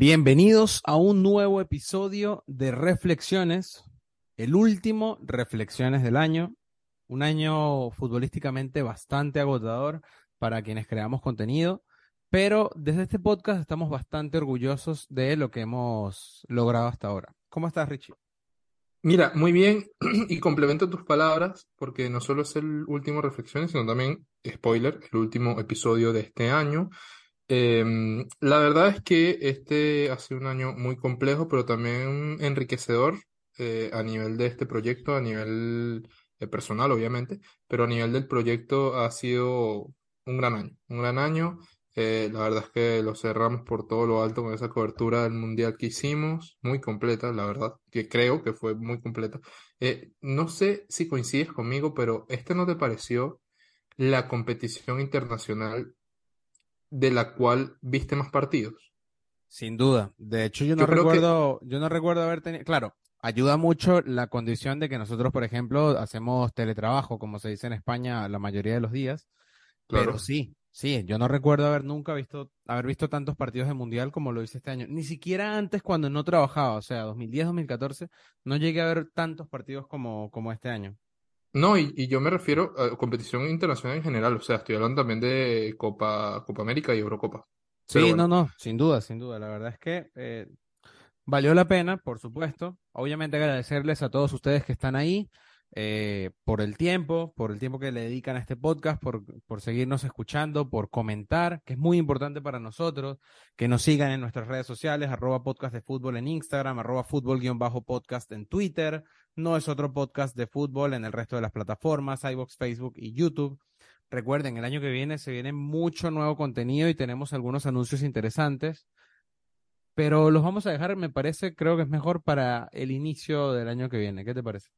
Bienvenidos a un nuevo episodio de Reflexiones, el último Reflexiones del año, un año futbolísticamente bastante agotador para quienes creamos contenido, pero desde este podcast estamos bastante orgullosos de lo que hemos logrado hasta ahora. ¿Cómo estás, Richie? Mira, muy bien, y complemento tus palabras, porque no solo es el último Reflexiones, sino también, spoiler, el último episodio de este año. Em, la verdad es que este ha sido un año muy complejo, pero también enriquecedor eh, a nivel de este proyecto, a nivel eh, personal, obviamente, pero a nivel del proyecto ha sido un gran año, un gran año. Eh, la verdad es que lo cerramos por todo lo alto con esa cobertura del mundial que hicimos, muy completa, la verdad, que creo que fue muy completa. no sé si coincides conmigo, pero ¿este no te pareció la competición internacional de la cual viste más partidos. Sin duda. De hecho, yo no recuerdo, yo no recuerdo haber tenido, claro, ayuda mucho la condición de que nosotros, por ejemplo, hacemos teletrabajo, como se dice en España, la mayoría de los días. Pero sí, sí, yo no recuerdo haber nunca visto, haber visto tantos partidos de mundial como lo hice este año. Ni siquiera antes cuando no trabajaba, o sea, 2010, 2014, no llegué a ver tantos partidos como, como este año. No, y, yo me refiero a competición internacional en general, o sea, estoy hablando también de Copa, Copa América y Eurocopa. Sí, no, no, sin duda, sin duda. La verdad es que eh, valió la pena, por supuesto. Obviamente agradecerles a todos ustedes que están ahí eh, por el tiempo, por el tiempo que le dedican a este podcast, por, por seguirnos escuchando, por comentar, que es muy importante para nosotros, que nos sigan en nuestras redes sociales, arroba podcast de fútbol en Instagram, arroba fútbol-podcast en Twitter, no es otro podcast de fútbol en el resto de las plataformas, iBox, Facebook y YouTube. Recuerden, el año que viene se viene mucho nuevo contenido y tenemos algunos anuncios interesantes, pero los vamos a dejar, me parece, creo que es mejor para el inicio del año que viene. ¿Qué te parece?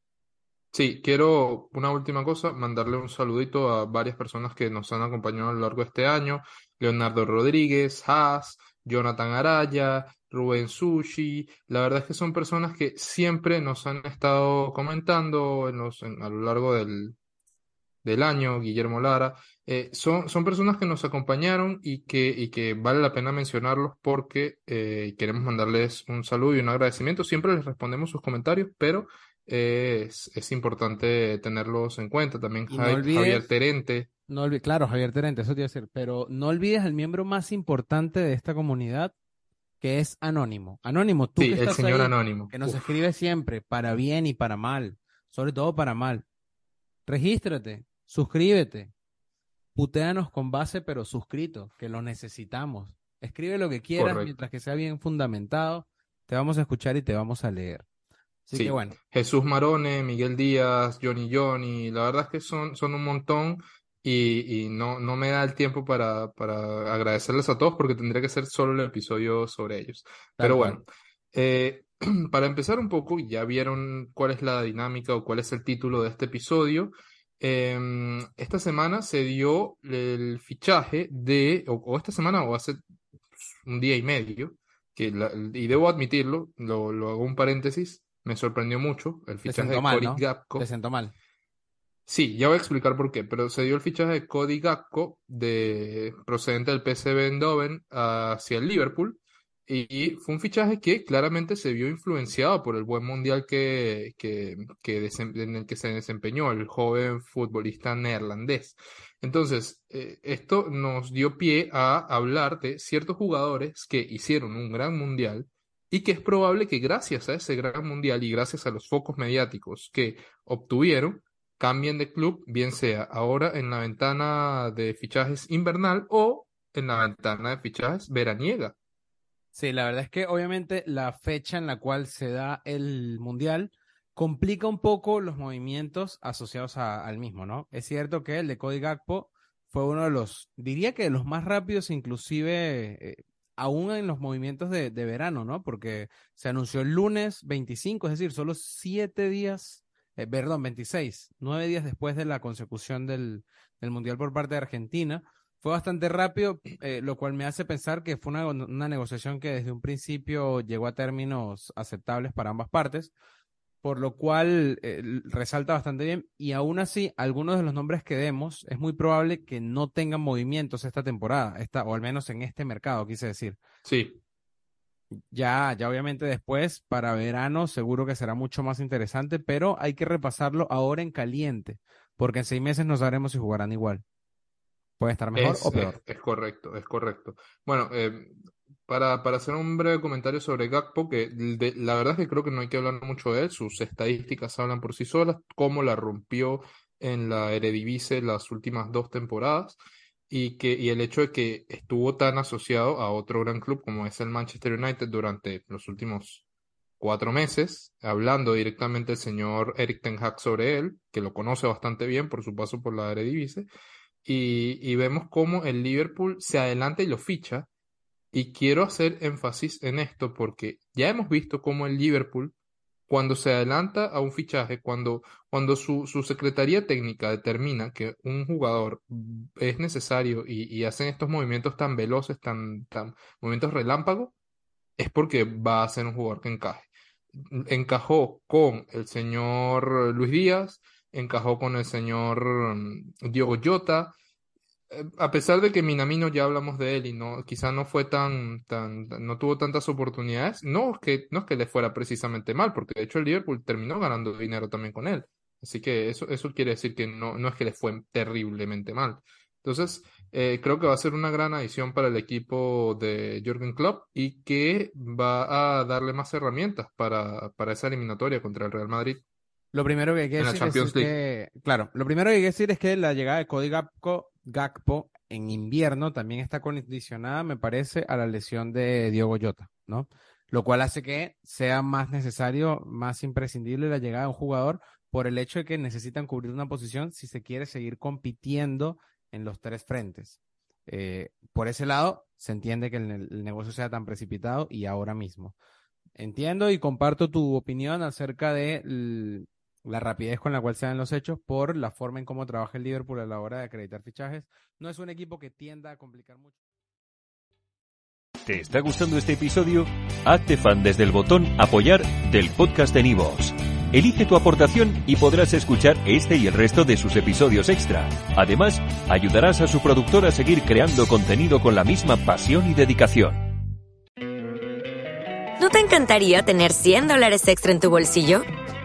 Sí, quiero una última cosa, mandarle un saludito a varias personas que nos han acompañado a lo largo de este año. Leonardo Rodríguez, Haas, Jonathan Araya, Rubén Sushi. La verdad es que son personas que siempre nos han estado comentando en los, a lo largo del, del año, Guillermo Lara. Eh, son, son personas que nos acompañaron y que, y que vale la pena mencionarlos porque eh, queremos mandarles un saludo y un agradecimiento. Siempre les respondemos sus comentarios, pero es, es importante tenerlos en cuenta. También Javier Terente. No claro, Javier Terente, eso te iba a decir, pero no olvides al miembro más importante de esta comunidad, que es Anónimo. Anónimo, tú que el señor Anónimo. Que nos escribe siempre, para bien y para mal, sobre todo para mal. Regístrate, suscríbete, puteanos con base, pero suscrito, que lo necesitamos. Escribe lo que quieras mientras que sea bien fundamentado. Te vamos a escuchar y te vamos a leer. Así que bueno. Jesús Marone, Miguel Díaz, Johnny Johnny, la verdad es que son, son un montón y, y no, no me da el tiempo para, para agradecerles a todos porque tendría que ser solo el episodio sobre ellos. Pero bueno, eh, para empezar un poco, ya vieron cuál es la dinámica o cuál es el título de este episodio. Em, esta semana se dio el fichaje de, o, esta semana o hace un día y medio, que y debo admitirlo, lo, lo, hago un paréntesis, me sorprendió mucho el fichaje de Cody Gapco. Te sentó mal. Sí, ya voy a explicar por qué, pero se dio el fichaje de Cody Gakpo, de, procedente del PSV Eindhoven, hacia el Liverpool, y fue un fichaje que claramente se vio influenciado por el buen mundial que, que, que en el que se desempeñó el joven futbolista neerlandés. Entonces, eh, esto nos dio pie a hablar de ciertos jugadores que hicieron un gran mundial y que es probable que gracias a ese gran mundial y gracias a los focos mediáticos que obtuvieron, cambien de club, bien sea ahora en la ventana de fichajes invernal o en la ventana de fichajes veraniega. Sí, la verdad es que obviamente la fecha en la cual se da el Mundial complica un poco los movimientos asociados al mismo, ¿no? Es cierto que el de Cody Gakpo fue uno de los, diría que de los más rápidos, inclusive eh, aún en los movimientos de, verano, ¿no? Porque se anunció el lunes 25, es decir, solo siete días, eh, perdón, 26, nueve días después de la consecución del, del Mundial por parte de Argentina. Fue bastante rápido, eh, lo cual me hace pensar que fue una, una negociación que desde un principio llegó a términos aceptables para ambas partes por lo cual eh, resalta bastante bien. Y aún así, algunos de los nombres que demos, es muy probable que no tengan movimientos esta temporada, esta, o al menos en este mercado, quise decir. Sí. Ya, ya obviamente después, para verano, seguro que será mucho más interesante, pero hay que repasarlo ahora en caliente, porque en seis meses no sabremos si jugarán igual. Puede estar mejor o peor. Es, correcto, es correcto. Bueno, eh, para, hacer un breve comentario sobre Gakpo, que la verdad es que creo que no hay que hablar mucho de él, sus estadísticas hablan por sí solas, cómo la rompió en la Eredivisie las últimas dos temporadas y, que, y el hecho de que estuvo tan asociado a otro gran club como es el Manchester United durante los últimos cuatro meses, hablando directamente el señor Eric Ten Hag sobre él, que lo conoce bastante bien por su paso por la Eredivisie, y, y vemos cómo el Liverpool se adelanta y lo ficha y quiero hacer énfasis en esto porque ya hemos visto cómo el Liverpool, cuando se adelanta a un fichaje, cuando, cuando su, su secretaría técnica determina que un jugador es necesario y, hacen estos movimientos tan veloces, tan, tan movimientos relámpago, es porque va a ser un jugador que encaje. Encajó con el señor Luis Díaz, encajó con el señor mm, Diogo Jota, a pesar de que Minamino ya hablamos de él y no, quizá no fue tan, tan, no tuvo tantas oportunidades, no es que, no es que le fuera precisamente mal, porque de hecho el Liverpool terminó ganando dinero también con él. Así que eso, eso quiere decir que no, no es que le fue terriblemente mal. Entonces, eh, creo que va a ser una gran adición para el equipo de Jürgen Klopp y que va a darle más herramientas para, para esa eliminatoria contra el Real Madrid. Lo primero que hay que decir es que, claro, lo primero que hay que decir es que la llegada de Cody Gapco Gakpo en invierno también está condicionada, me parece, a la lesión de Diogo Jota, ¿no? Lo cual hace que sea más necesario, más imprescindible la llegada de un jugador por el hecho de que necesitan cubrir una posición si se quiere seguir compitiendo en los tres frentes. Eh, por ese lado, se entiende que el, negocio sea tan precipitado y ahora mismo. Entiendo y comparto tu opinión acerca de la rapidez con la cual se dan los hechos por la forma en cómo trabaja el Liverpool a la hora de acreditar fichajes. No es un equipo que tienda a complicar mucho. ¿Te está gustando este episodio? Hazte fan desde el botón apoyar del podcast de Nivos. Elige tu aportación y podrás escuchar este y el resto de sus episodios extra. Además, ayudarás a su productor a seguir creando contenido con la misma pasión y dedicación. ¿No te encantaría tener 100 dólares extra en tu bolsillo?